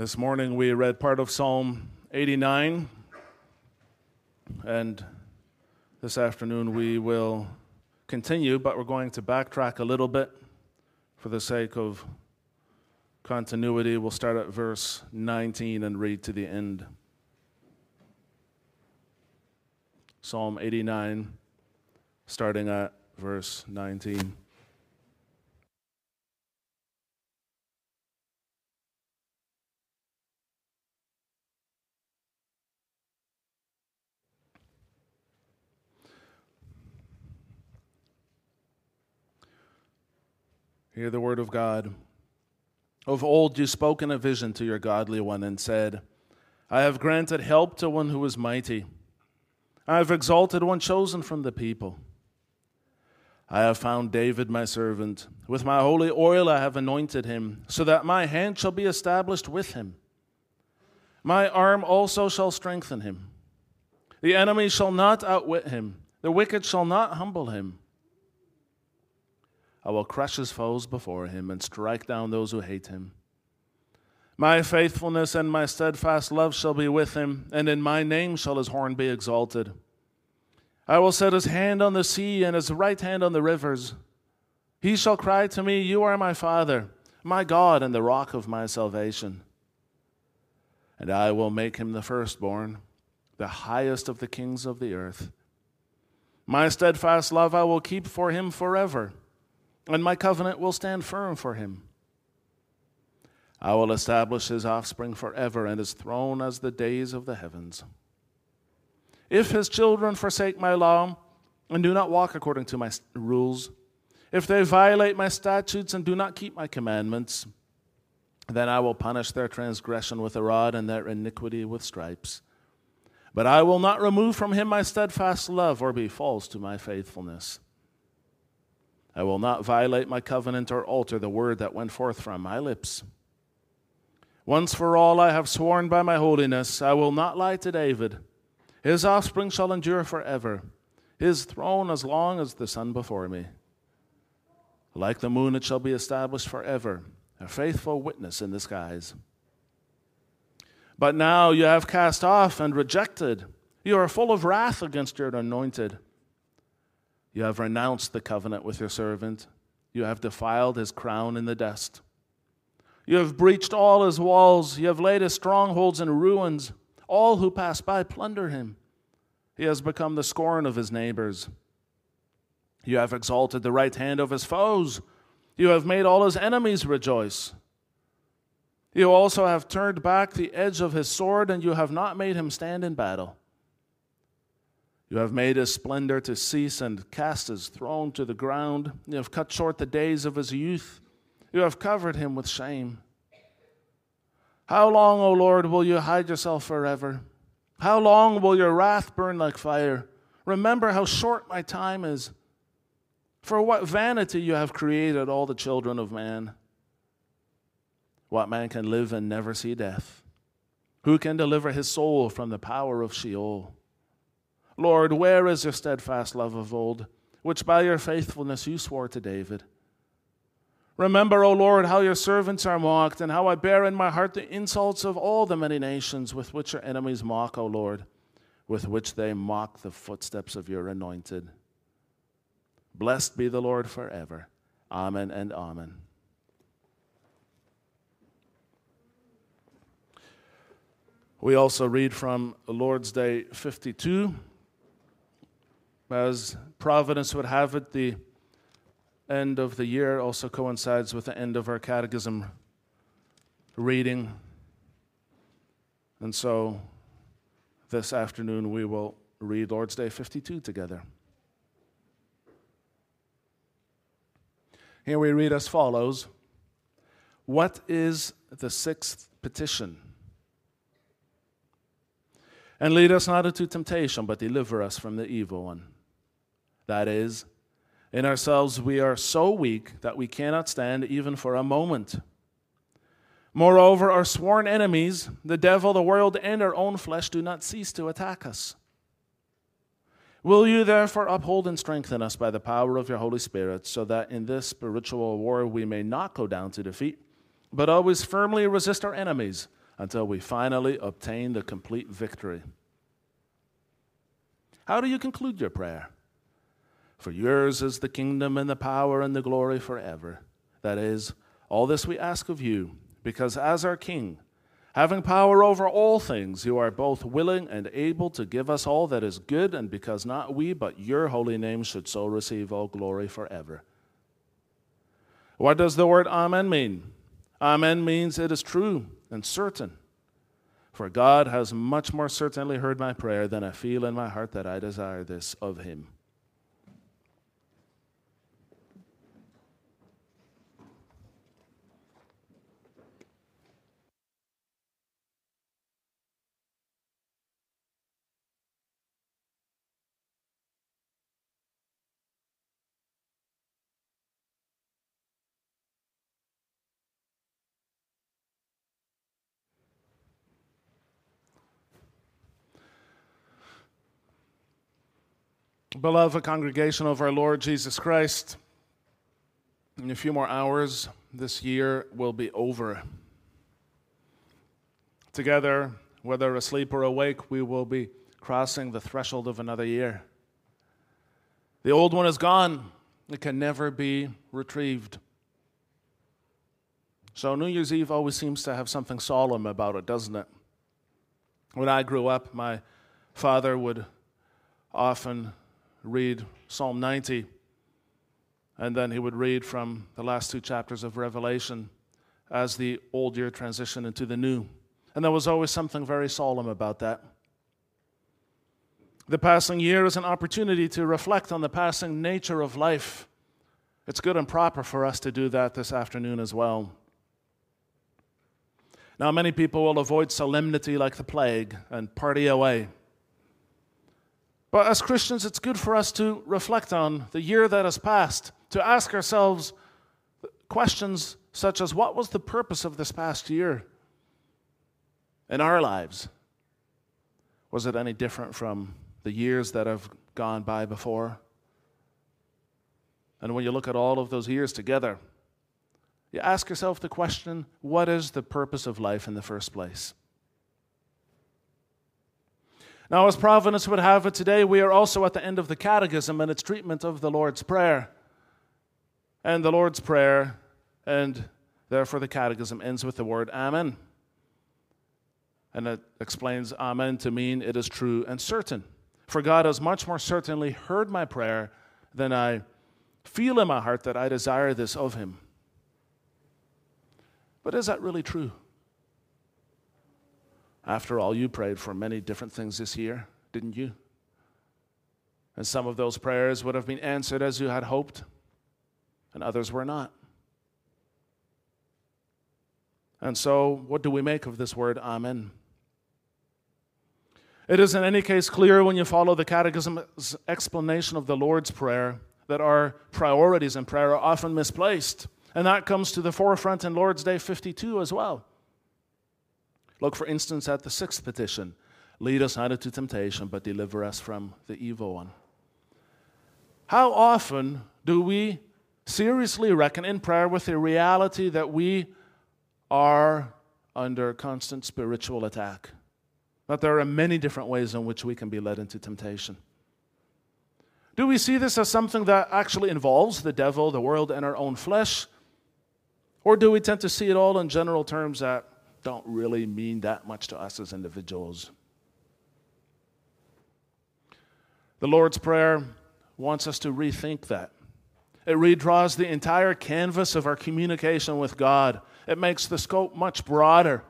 This morning we read part of Psalm 89, and this afternoon we will continue, but we're going to backtrack a little bit for the sake of continuity. We'll start at verse 19 and read to the end. Psalm 89, starting at verse 19. Hear the word of God. Of old you spoke in a vision to your godly one and said, I have granted help to one who is mighty. I have exalted one chosen from the people. I have found David my servant. With my holy oil I have anointed him, so that my hand shall be established with him. My arm also shall strengthen him. The enemy shall not outwit him, the wicked shall not humble him. I will crush his foes before him and strike down those who hate him. My faithfulness and my steadfast love shall be with him, and in my name shall his horn be exalted. I will set his hand on the sea and his right hand on the rivers. He shall cry to me, You are my Father, my God, and the rock of my salvation. And I will make him the firstborn, the highest of the kings of the earth. My steadfast love I will keep for him forever and my covenant will stand firm for him. I will establish his offspring forever and his throne as the days of the heavens. If his children forsake my law and do not walk according to my rules, if they violate my statutes and do not keep my commandments, then I will punish their transgression with a rod and their iniquity with stripes. But I will not remove from him my steadfast love or be false to my faithfulness. I will not violate my covenant or alter the word that went forth from my lips. Once for all I have sworn by my holiness, I will not lie to David. His offspring shall endure forever, his throne as long as the sun before me. Like the moon, it shall be established forever, a faithful witness in the skies. But now you have cast off and rejected. You are full of wrath against your anointed. You have renounced the covenant with your servant. You have defiled his crown in the dust. You have breached all his walls. You have laid his strongholds in ruins. All who pass by plunder him. He has become the scorn of his neighbors. You have exalted the right hand of his foes. You have made all his enemies rejoice. You also have turned back the edge of his sword, and you have not made him stand in battle. You have made his splendor to cease and cast his throne to the ground. You have cut short the days of his youth. You have covered him with shame. How long, O Lord, will you hide yourself forever? How long will your wrath burn like fire? Remember how short my time is. For what vanity you have created all the children of man. What man can live and never see death? Who can deliver his soul from the power of Sheol? Lord, where is your steadfast love of old, which by your faithfulness you swore to David? Remember, O Lord, how your servants are mocked, and how I bear in my heart the insults of all the many nations with which your enemies mock, O Lord, with which they mock the footsteps of your anointed. Blessed be the Lord forever. Amen and amen. We also read from Lord's Day 52 as Providence would have it, the end of the year also coincides with the end of our catechism reading. And so this afternoon we will read Lord's Day 52 together. Here we read as follows What is the sixth petition? And lead us not into temptation, but deliver us from the evil one. That is, in ourselves we are so weak that we cannot stand even for a moment. Moreover, our sworn enemies, the devil, the world, and our own flesh, do not cease to attack us. Will you therefore uphold and strengthen us by the power of your Holy Spirit, so that in this spiritual war we may not go down to defeat, but always firmly resist our enemies until we finally obtain the complete victory. How do you conclude your prayer? For yours is the kingdom and the power and the glory forever. That is, all this we ask of you, because as our King, having power over all things, you are both willing and able to give us all that is good, and because not we, but your holy name should so receive all glory forever. What does the word Amen mean? Amen means it is true and certain. For God has much more certainly heard my prayer than I feel in my heart that I desire this of him. Beloved congregation of our Lord Jesus Christ, in a few more hours, this year will be over. Together, whether asleep or awake, we will be crossing the threshold of another year. The old one is gone, it can never be retrieved. So, New Year's Eve always seems to have something solemn about it, doesn't it? When I grew up, my father would often read Psalm 90, and then he would read from the last two chapters of Revelation as the old year transitioned into the new. And there was always something very solemn about that. The passing year is an opportunity to reflect on the passing nature of life. It's good and proper for us to do that this afternoon as well. Now, many people will avoid solemnity like the plague and party away. But as Christians, it's good for us to reflect on the year that has passed, to ask ourselves questions such as what was the purpose of this past year in our lives? Was it any different from the years that have gone by before? And when you look at all of those years together, you ask yourself the question what is the purpose of life in the first place? Now, as Providence would have it today, we are also at the end of the Catechism and its treatment of the Lord's Prayer. And the Lord's Prayer, and therefore the Catechism ends with the word Amen. And it explains Amen to mean it is true and certain. For God has much more certainly heard my prayer than I feel in my heart that I desire this of Him. But is that really true? After all, you prayed for many different things this year, didn't you? And some of those prayers would have been answered as you had hoped, and others were not. And so, what do we make of this word, Amen? It is, in any case, clear when you follow the Catechism's explanation of the Lord's Prayer that our priorities in prayer are often misplaced. And that comes to the forefront in Lord's Day 52 as well. Look, for instance, at the sixth petition Lead us not into temptation, but deliver us from the evil one. How often do we seriously reckon in prayer with the reality that we are under constant spiritual attack? That there are many different ways in which we can be led into temptation. Do we see this as something that actually involves the devil, the world, and our own flesh? Or do we tend to see it all in general terms that don't really mean that much to us as individuals. The Lord's Prayer wants us to rethink that. It redraws the entire canvas of our communication with God. It makes the scope much broader.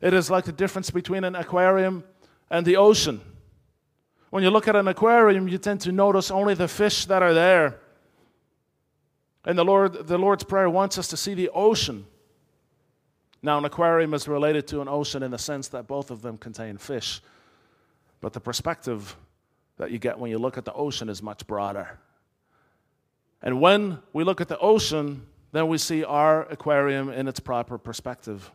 It is like the difference between an aquarium and the ocean. When you look at an aquarium, you tend to notice only the fish that are there. And the, Lord, the Lord's Prayer wants us to see the ocean now, an aquarium is related to an ocean in the sense that both of them contain fish, but the perspective that you get when you look at the ocean is much broader. And when we look at the ocean, then we see our aquarium in its proper perspective.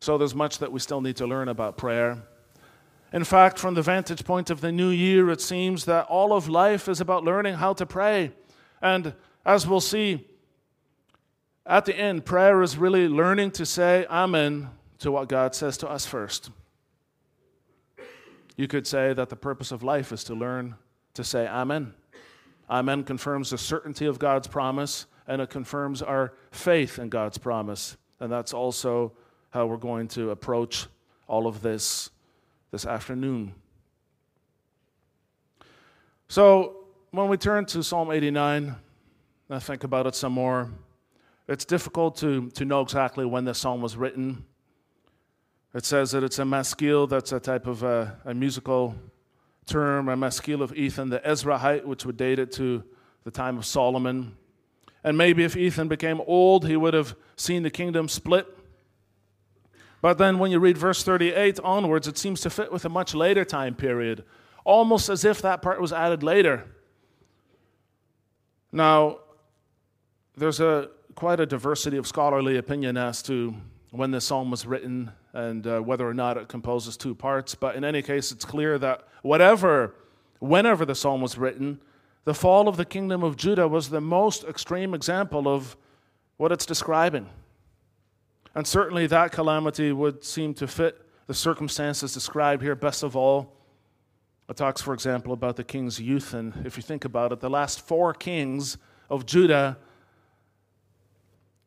So there's much that we still need to learn about prayer. In fact, from the vantage point of the new year, it seems that all of life is about learning how to pray. And as we'll see, at the end, prayer is really learning to say Amen to what God says to us first. You could say that the purpose of life is to learn to say Amen. Amen confirms the certainty of God's promise and it confirms our faith in God's promise. And that's also how we're going to approach all of this this afternoon. So, when we turn to Psalm 89, I think about it some more. It's difficult to, to know exactly when this song was written. It says that it's a maskil, that's a type of a, a musical term, a maskil of Ethan the Ezrahite, which would date it to the time of Solomon. And maybe if Ethan became old, he would have seen the kingdom split. But then when you read verse 38 onwards, it seems to fit with a much later time period, almost as if that part was added later. Now, there's a quite a diversity of scholarly opinion as to when this psalm was written and uh, whether or not it composes two parts. But in any case, it's clear that whatever, whenever the psalm was written, the fall of the kingdom of Judah was the most extreme example of what it's describing. And certainly that calamity would seem to fit the circumstances described here best of all. It talks, for example, about the king's youth. And if you think about it, the last four kings of Judah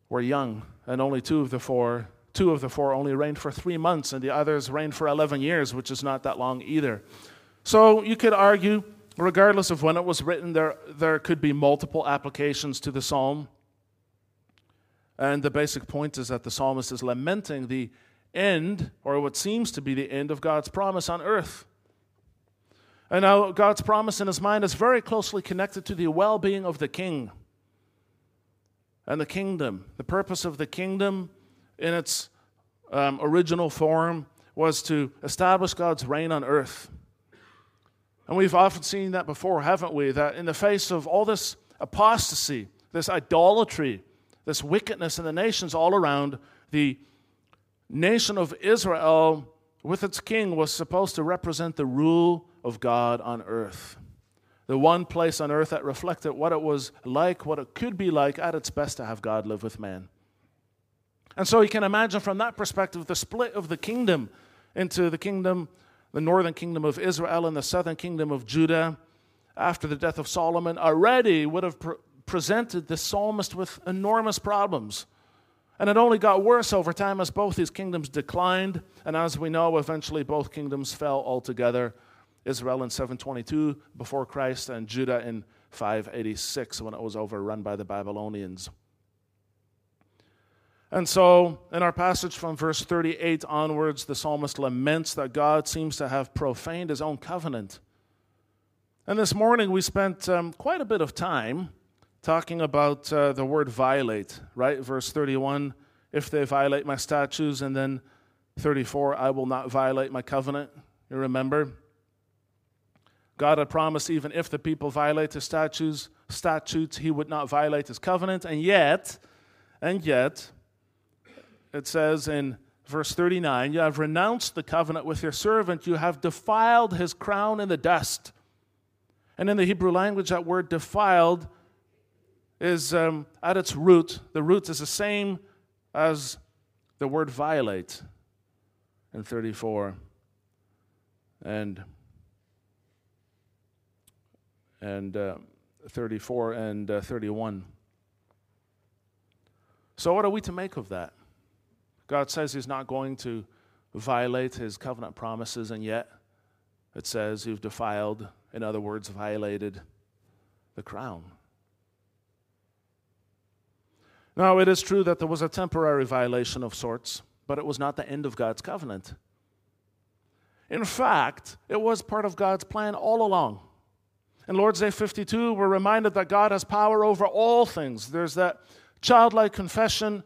were young, and only two of the four, two of the four only reigned for three months, and the others reigned for 11 years, which is not that long either. So you could argue, regardless of when it was written, there, there could be multiple applications to the psalm. And the basic point is that the psalmist is lamenting the end, or what seems to be the end, of God's promise on earth. And now, God's promise in his mind is very closely connected to the well being of the king and the kingdom. The purpose of the kingdom in its um, original form was to establish God's reign on earth. And we've often seen that before, haven't we? That in the face of all this apostasy, this idolatry, this wickedness in the nations all around, the nation of Israel, with its king, was supposed to represent the rule of God on earth the one place on earth that reflected what it was like, what it could be like at its best to have God live with man. And so you can imagine from that perspective the split of the kingdom into the kingdom, the northern kingdom of Israel and the southern kingdom of Judah after the death of Solomon already would have pre- presented the psalmist with enormous problems. And it only got worse over time as both these kingdoms declined, and as we know, eventually both kingdoms fell altogether Israel in 722 before Christ, and Judah in 586 when it was overrun by the Babylonians. And so, in our passage from verse 38 onwards, the psalmist laments that God seems to have profaned his own covenant. And this morning, we spent um, quite a bit of time talking about uh, the word violate, right? Verse 31 if they violate my statutes, and then 34 I will not violate my covenant. You remember? God had promised even if the people violate his statutes, statutes, he would not violate his covenant. And yet, and yet, it says in verse 39, you have renounced the covenant with your servant, you have defiled his crown in the dust. And in the Hebrew language, that word defiled is um, at its root, the root is the same as the word violate in 34. And and uh, 34 and uh, 31. So, what are we to make of that? God says He's not going to violate His covenant promises, and yet it says you've defiled, in other words, violated the crown. Now, it is true that there was a temporary violation of sorts, but it was not the end of God's covenant. In fact, it was part of God's plan all along. In Lord's Day 52, we're reminded that God has power over all things. There's that childlike confession,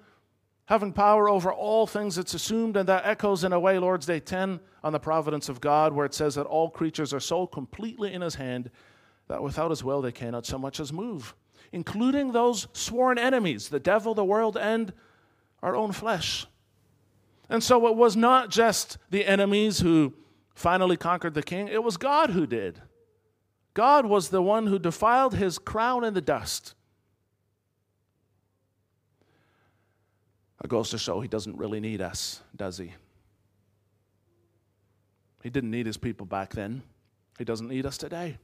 having power over all things, it's assumed, and that echoes in a way Lord's Day 10 on the providence of God, where it says that all creatures are so completely in His hand that without His will they cannot so much as move, including those sworn enemies, the devil, the world, and our own flesh. And so it was not just the enemies who finally conquered the king, it was God who did. God was the one who defiled his crown in the dust. It goes to show he doesn't really need us, does he? He didn't need his people back then. He doesn't need us today.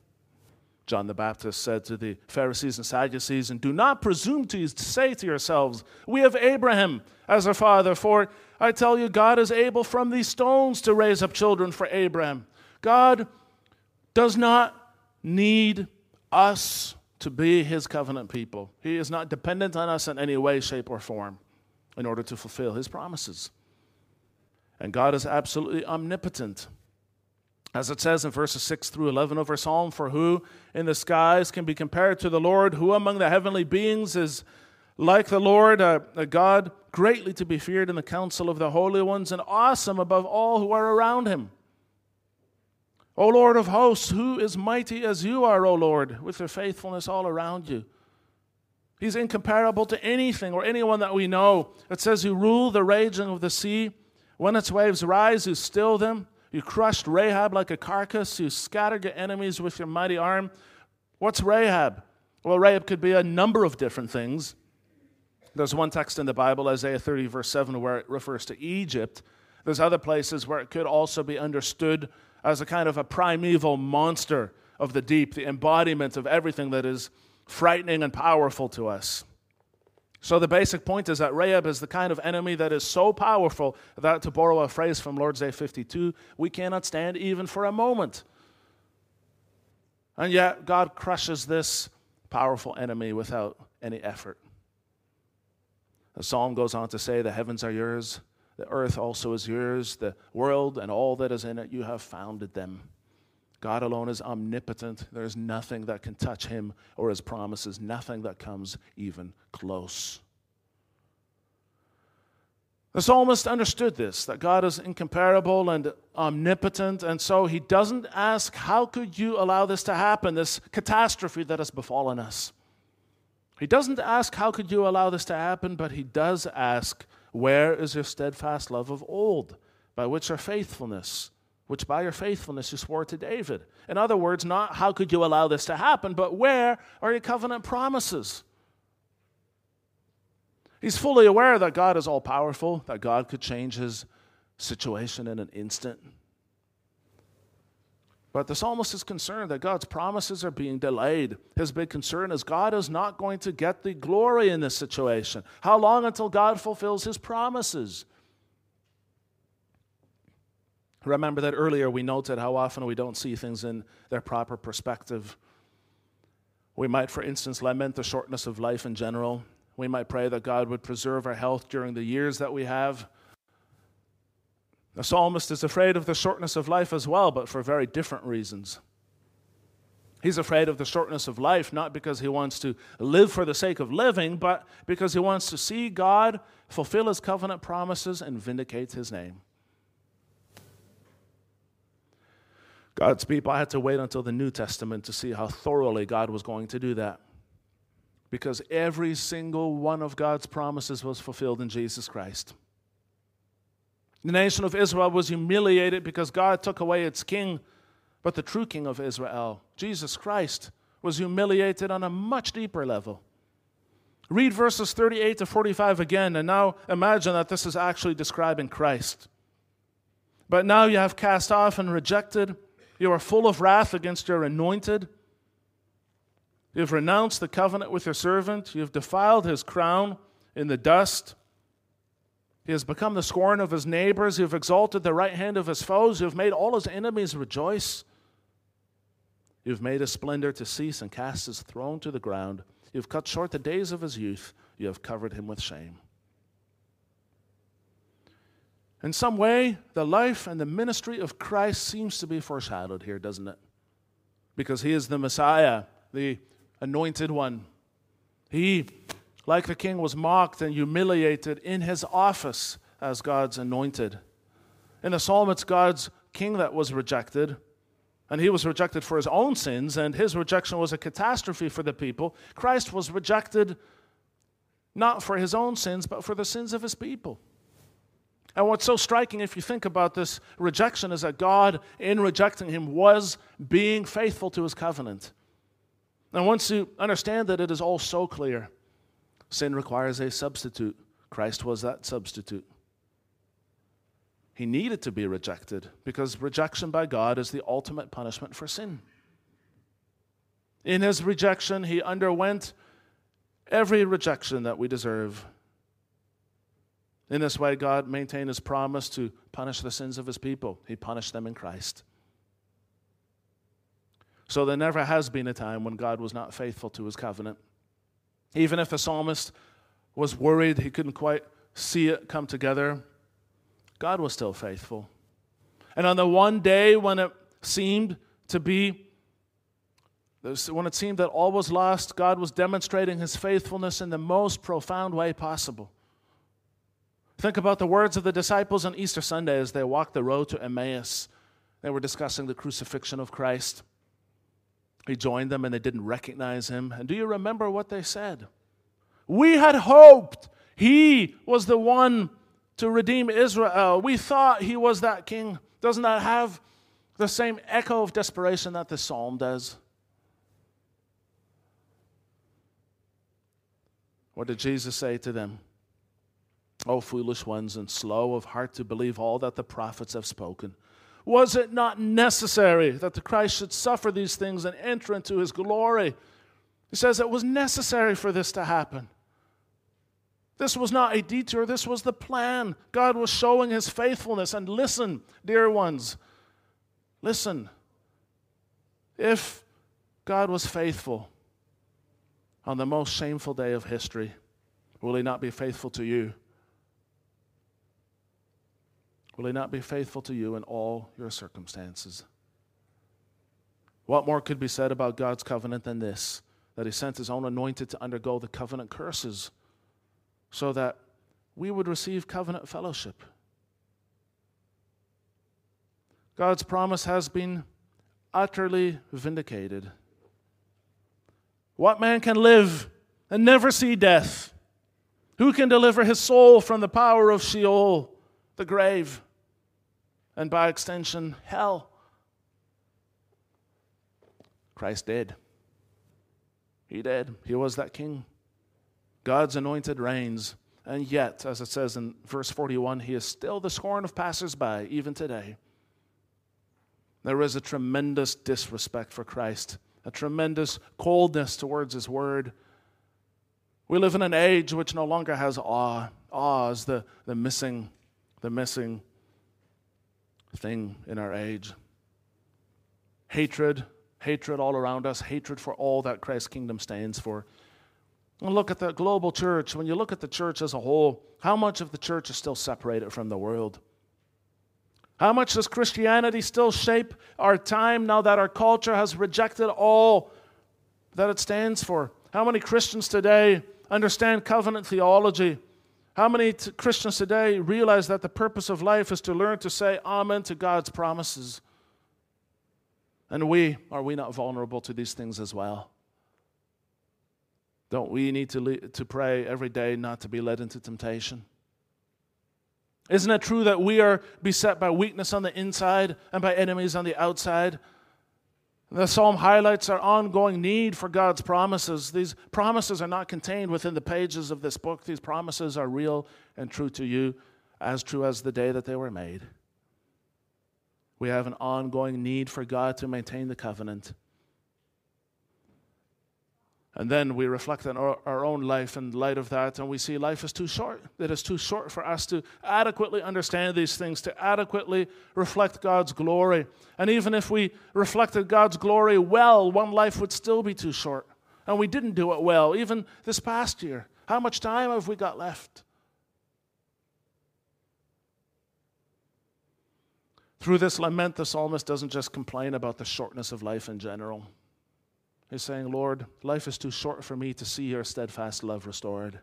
John the Baptist said to the Pharisees and Sadducees, And do not presume to say to yourselves, We have Abraham as our father, for I tell you, God is able from these stones to raise up children for Abraham. God does not need us to be his covenant people. He is not dependent on us in any way, shape, or form in order to fulfill his promises. And God is absolutely omnipotent. As it says in verses 6 through 11 of our psalm, for who in the skies can be compared to the Lord? Who among the heavenly beings is like the Lord, a, a, God greatly to be feared in the council of the holy ones and awesome above all who are around him? O Lord of hosts, who is mighty as you are, O Lord, with your faithfulness all around you? He's incomparable to anything or anyone that we know. It says, You rule the raging of the sea. When its waves rise, you still them. You crushed Rahab like a carcass. You scattered your enemies with your mighty arm. What's Rahab? Well, Rahab could be a number of different things. There's one text in the Bible, Isaiah 30, verse 7, where it refers to Egypt. There's other places where it could also be understood as a kind of a primeval monster of the deep, the embodiment of everything that is frightening and powerful to us. So, the basic point is that Rahab is the kind of enemy that is so powerful that, to borrow a phrase from Lord's Day 52, we cannot stand even for a moment. And yet, God crushes this powerful enemy without any effort. The psalm goes on to say, The heavens are yours, the earth also is yours, the world and all that is in it, you have founded them. God alone is omnipotent. There is nothing that can touch him or his promises, nothing that comes even close. The psalmist understood this that God is incomparable and omnipotent, and so he doesn't ask, How could you allow this to happen, this catastrophe that has befallen us? He doesn't ask, How could you allow this to happen? but he does ask, Where is your steadfast love of old, by which our faithfulness which by your faithfulness you swore to David. In other words, not how could you allow this to happen, but where are your covenant promises? He's fully aware that God is all powerful, that God could change his situation in an instant. But the psalmist is concerned that God's promises are being delayed. His big concern is God is not going to get the glory in this situation. How long until God fulfills his promises? Remember that earlier we noted how often we don't see things in their proper perspective. We might, for instance, lament the shortness of life in general. We might pray that God would preserve our health during the years that we have. The psalmist is afraid of the shortness of life as well, but for very different reasons. He's afraid of the shortness of life, not because he wants to live for the sake of living, but because he wants to see God fulfill his covenant promises and vindicate his name. God's people I had to wait until the New Testament to see how thoroughly God was going to do that. Because every single one of God's promises was fulfilled in Jesus Christ. The nation of Israel was humiliated because God took away its king, but the true king of Israel, Jesus Christ, was humiliated on a much deeper level. Read verses 38 to 45 again, and now imagine that this is actually describing Christ. But now you have cast off and rejected you are full of wrath against your anointed. You have renounced the covenant with your servant. You have defiled his crown in the dust. He has become the scorn of his neighbors. You have exalted the right hand of his foes. You have made all his enemies rejoice. You have made his splendor to cease and cast his throne to the ground. You have cut short the days of his youth. You have covered him with shame. In some way, the life and the ministry of Christ seems to be foreshadowed here, doesn't it? Because he is the Messiah, the anointed one. He, like the king, was mocked and humiliated in his office as God's anointed. In the psalm, it's God's king that was rejected, and he was rejected for his own sins, and his rejection was a catastrophe for the people. Christ was rejected not for his own sins, but for the sins of his people. And what's so striking, if you think about this rejection, is that God, in rejecting him, was being faithful to his covenant. And once you understand that it is all so clear, sin requires a substitute. Christ was that substitute. He needed to be rejected because rejection by God is the ultimate punishment for sin. In his rejection, he underwent every rejection that we deserve. In this way, God maintained his promise to punish the sins of his people. He punished them in Christ. So there never has been a time when God was not faithful to his covenant. Even if the psalmist was worried he couldn't quite see it come together, God was still faithful. And on the one day when it seemed to be, when it seemed that all was lost, God was demonstrating his faithfulness in the most profound way possible. Think about the words of the disciples on Easter Sunday as they walked the road to Emmaus. They were discussing the crucifixion of Christ. He joined them and they didn't recognize him. And do you remember what they said? We had hoped he was the one to redeem Israel. We thought he was that king. Doesn't that have the same echo of desperation that the psalm does? What did Jesus say to them? O foolish ones and slow of heart to believe all that the prophets have spoken. Was it not necessary that the Christ should suffer these things and enter into his glory? He says it was necessary for this to happen. This was not a detour, this was the plan. God was showing his faithfulness. And listen, dear ones, listen. If God was faithful on the most shameful day of history, will he not be faithful to you? Will he not be faithful to you in all your circumstances? What more could be said about God's covenant than this? That he sent his own anointed to undergo the covenant curses so that we would receive covenant fellowship. God's promise has been utterly vindicated. What man can live and never see death? Who can deliver his soul from the power of Sheol, the grave? And by extension, hell. Christ did. He did. He was that king. God's anointed reigns. And yet, as it says in verse 41, he is still the scorn of passersby, even today. There is a tremendous disrespect for Christ, a tremendous coldness towards his word. We live in an age which no longer has awe. Awe is the, the missing, the missing thing in our age. Hatred, hatred all around us, hatred for all that Christ's kingdom stands for. And look at the global church. When you look at the church as a whole, how much of the church is still separated from the world? How much does Christianity still shape our time now that our culture has rejected all that it stands for? How many Christians today understand covenant theology? How many t- Christians today realize that the purpose of life is to learn to say amen to God's promises? And we, are we not vulnerable to these things as well? Don't we need to, le- to pray every day not to be led into temptation? Isn't it true that we are beset by weakness on the inside and by enemies on the outside? The psalm highlights our ongoing need for God's promises. These promises are not contained within the pages of this book. These promises are real and true to you, as true as the day that they were made. We have an ongoing need for God to maintain the covenant. And then we reflect on our, our, own life in light of that, and we see life is too short. It is too short for us to adequately understand these things, to adequately reflect God's glory. And even if we reflected God's glory well, one life would still be too short. And we didn't do it well, even this past year. How much time have we got left? Through this lament, the psalmist doesn't just complain about the shortness of life in general. He's saying, Lord, life is too short for me to see your steadfast love restored.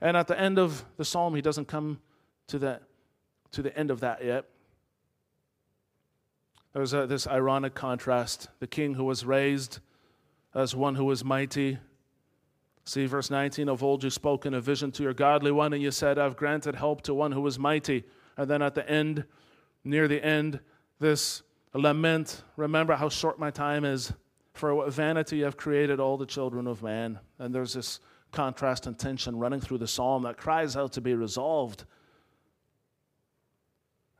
And at the end of the psalm, he doesn't come to the, to the end of that yet. There's a, this ironic contrast. The king who was raised as one who was mighty. See, verse 19 Of old you spoke in a vision to your godly one, and you said, I've granted help to one who was mighty. And then at the end, near the end, this lament, remember how short my time is. For what vanity I've created all the children of man. And there's this contrast and tension running through the psalm that cries out to be resolved.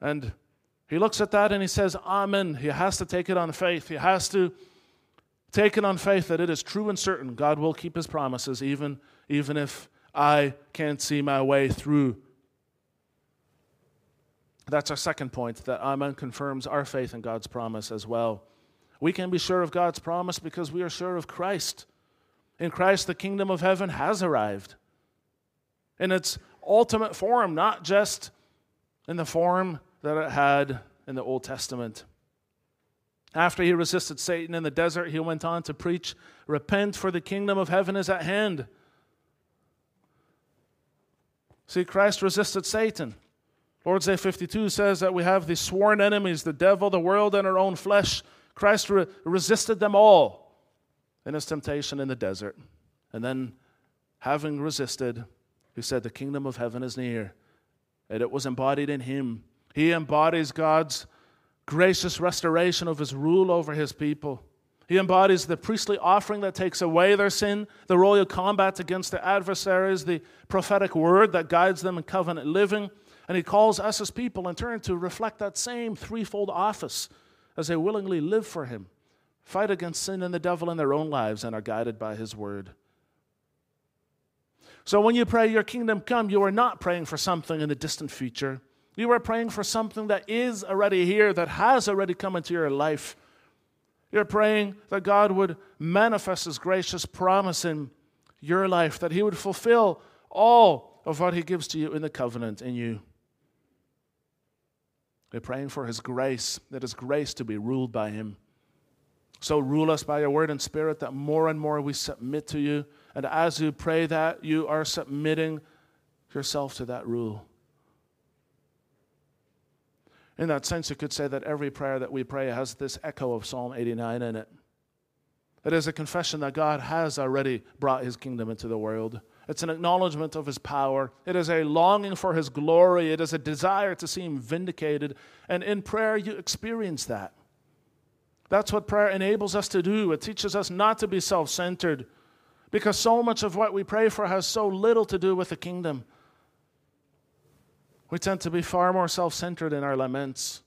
And he looks at that and he says, Amen. He has to take it on faith. He has to take it on faith that it is true and certain. God will keep his promises, even, even if I can't see my way through. That's our second point that Amen confirms our faith in God's promise as well. We can be sure of God's promise because we are sure of Christ. In Christ, the kingdom of heaven has arrived in its ultimate form, not just in the form that it had in the Old Testament. After he resisted Satan in the desert, he went on to preach, Repent, for the kingdom of heaven is at hand. See, Christ resisted Satan. Lord's Day 52 says that we have the sworn enemies the devil, the world, and our own flesh. Christ re- resisted them all in his temptation in the desert. And then, having resisted, he said, The kingdom of heaven is near. And it was embodied in him. He embodies God's gracious restoration of his rule over his people. He embodies the priestly offering that takes away their sin, the royal combat against their adversaries, the prophetic word that guides them in covenant living. And he calls us as people in turn to reflect that same threefold office as they willingly live for him, fight against sin and the devil in their own lives, and are guided by his word. So when you pray, Your kingdom come, you are not praying for something in the distant future. You are praying for something that is already here, that has already come into your life. You're praying that God would manifest His gracious promise in your life, that He would fulfill all of what He gives to you in the covenant in you. You're praying for His grace, that His grace to be ruled by Him. So rule us by your word and spirit that more and more we submit to you. And as you pray that, you are submitting yourself to that rule. In that sense, you could say that every prayer that we pray has this echo of Psalm 89 in it. It is a confession that God has already brought his kingdom into the world. It's an acknowledgement of his power. It is a longing for his glory. It is a desire to see him vindicated. And in prayer, you experience that. That's what prayer enables us to do. It teaches us not to be self centered because so much of what we pray for has so little to do with the kingdom. We tend to be far more self centered in our laments.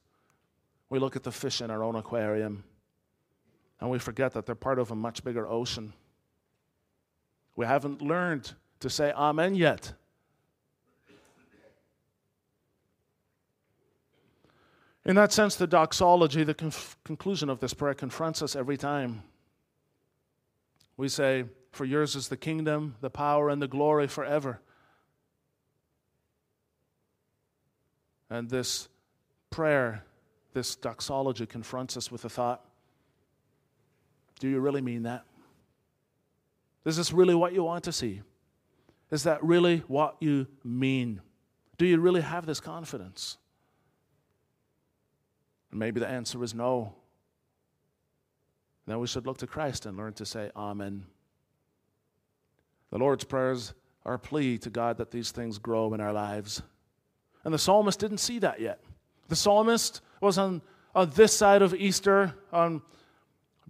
We look at the fish in our own aquarium and we forget that they're part of a much bigger ocean. We haven't learned to say Amen yet. In that sense, the doxology, the conf- conclusion of this prayer, confronts us every time. We say, For yours is the kingdom, the power, and the glory forever. And this prayer, this doxology, confronts us with the thought Do you really mean that? Is this really what you want to see? Is that really what you mean? Do you really have this confidence? Maybe the answer is no. Then we should look to Christ and learn to say, Amen. The Lord's prayers are a plea to God that these things grow in our lives. And the psalmist didn't see that yet. The psalmist was on, on this side of Easter. On,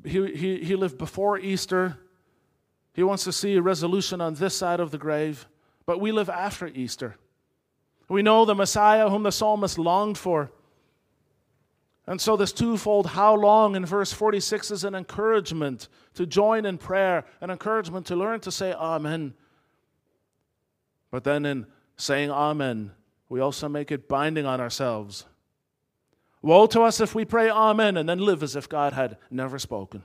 he, he, he lived before Easter. He wants to see a resolution on this side of the grave. But we live after Easter. We know the Messiah whom the psalmist longed for. And so, this twofold how long in verse 46 is an encouragement to join in prayer, an encouragement to learn to say Amen. But then, in saying Amen, we also make it binding on ourselves. Woe to us if we pray Amen and then live as if God had never spoken.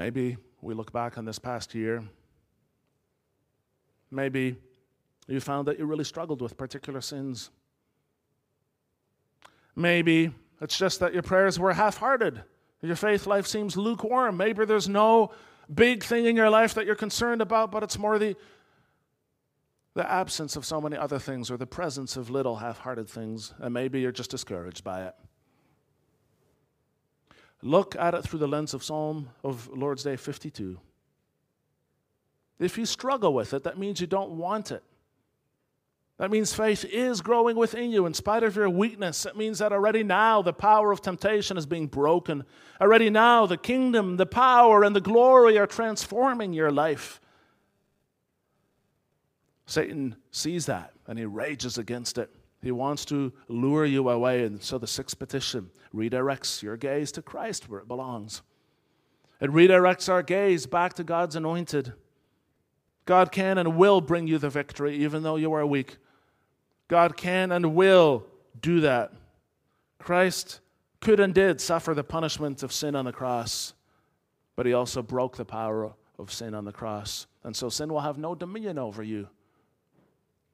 Maybe we look back on this past year. Maybe you found that you really struggled with particular sins. Maybe it's just that your prayers were half hearted. Your faith life seems lukewarm. Maybe there's no big thing in your life that you're concerned about, but it's more the the absence of so many other things or the presence of little half hearted things, and maybe you're just discouraged by it. Look at it through the lens of Psalm of Lord's Day 52. If you struggle with it, that means you don't want it. That means faith is growing within you in spite of your weakness. It means that already now the power of temptation is being broken. Already now the kingdom, the power, and the glory are transforming your life. Satan sees that and he rages against it. He wants to lure you away. And so the sixth petition redirects your gaze to Christ where it belongs. It redirects our gaze back to God's anointed. God can and will bring you the victory even though you are weak. God can and will do that. Christ could and did suffer the punishment of sin on the cross, but he also broke the power of sin on the cross. And so sin will have no dominion over you.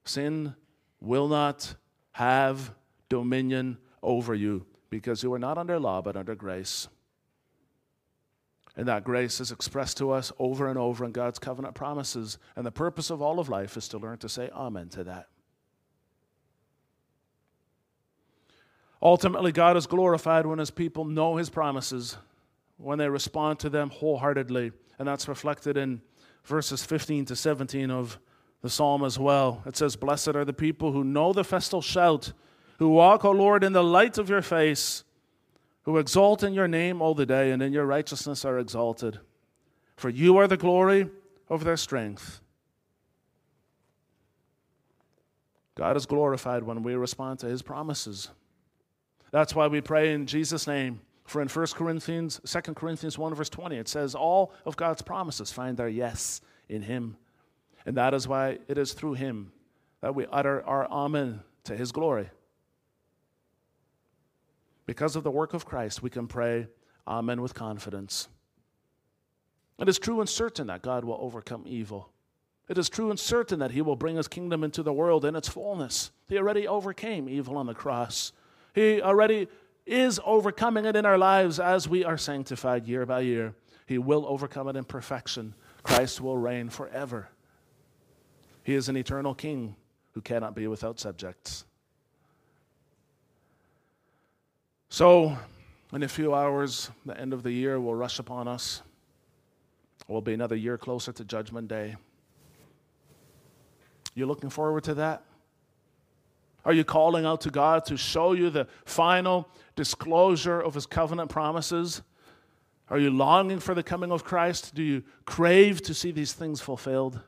Sin will not have dominion over you because you are not under law but under grace. And that grace is expressed to us over and over in God's covenant promises. And the purpose of all of life is to learn to say amen to that. Ultimately, God is glorified when his people know his promises, when they respond to them wholeheartedly. And that's reflected in verses 15 to 17 of the psalm as well. It says, Blessed are the people who know the festal shout, who walk, O Lord, in the light of your face, who exalt in your name all the day, and in your righteousness are exalted. For you are the glory of their strength. God is glorified when we respond to his promises. That's why we pray in Jesus' name. For in 1 Corinthians, 2 Corinthians 1, verse 20, it says, All of God's promises find their yes in Him. And that is why it is through Him that we utter our Amen to His glory. Because of the work of Christ, we can pray Amen with confidence. It is true and certain that God will overcome evil. It is true and certain that He will bring His kingdom into the world in its fullness. He already overcame evil on the cross. He already is overcoming it in our lives as we are sanctified year by year. He will overcome it in perfection. Christ will reign forever. He is an eternal king who cannot be without subjects. So, in a few hours, the end of the year will rush upon us. It will be another year closer to Judgment Day. You're looking forward to that? Are you calling out to God to show you the final disclosure of his covenant promises? Are you longing for the coming of Christ? Do you crave to see these things fulfilled?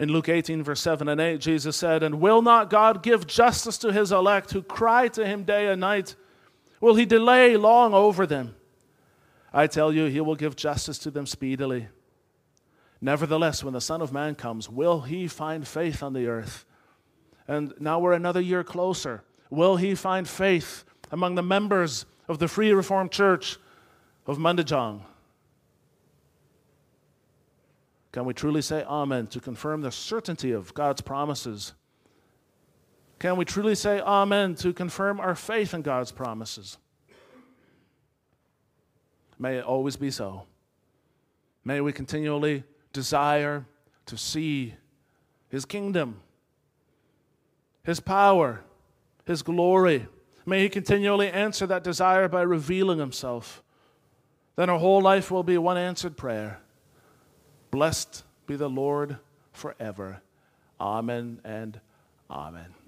In Luke 18, verse 7 and 8, Jesus said, And will not God give justice to his elect who cry to him day and night? Will he delay long over them? I tell you, he will give justice to them speedily. Nevertheless, when the Son of Man comes, will he find faith on the earth? And now we're another year closer. Will he find faith among the members of the Free Reformed Church of Mundijong? Can we truly say Amen to confirm the certainty of God's promises? Can we truly say Amen to confirm our faith in God's promises? May it always be so. May we continually desire to see His kingdom, His power, His glory. May He continually answer that desire by revealing Himself. Then our whole life will be one answered prayer. Blessed be the Lord forever. Amen and amen.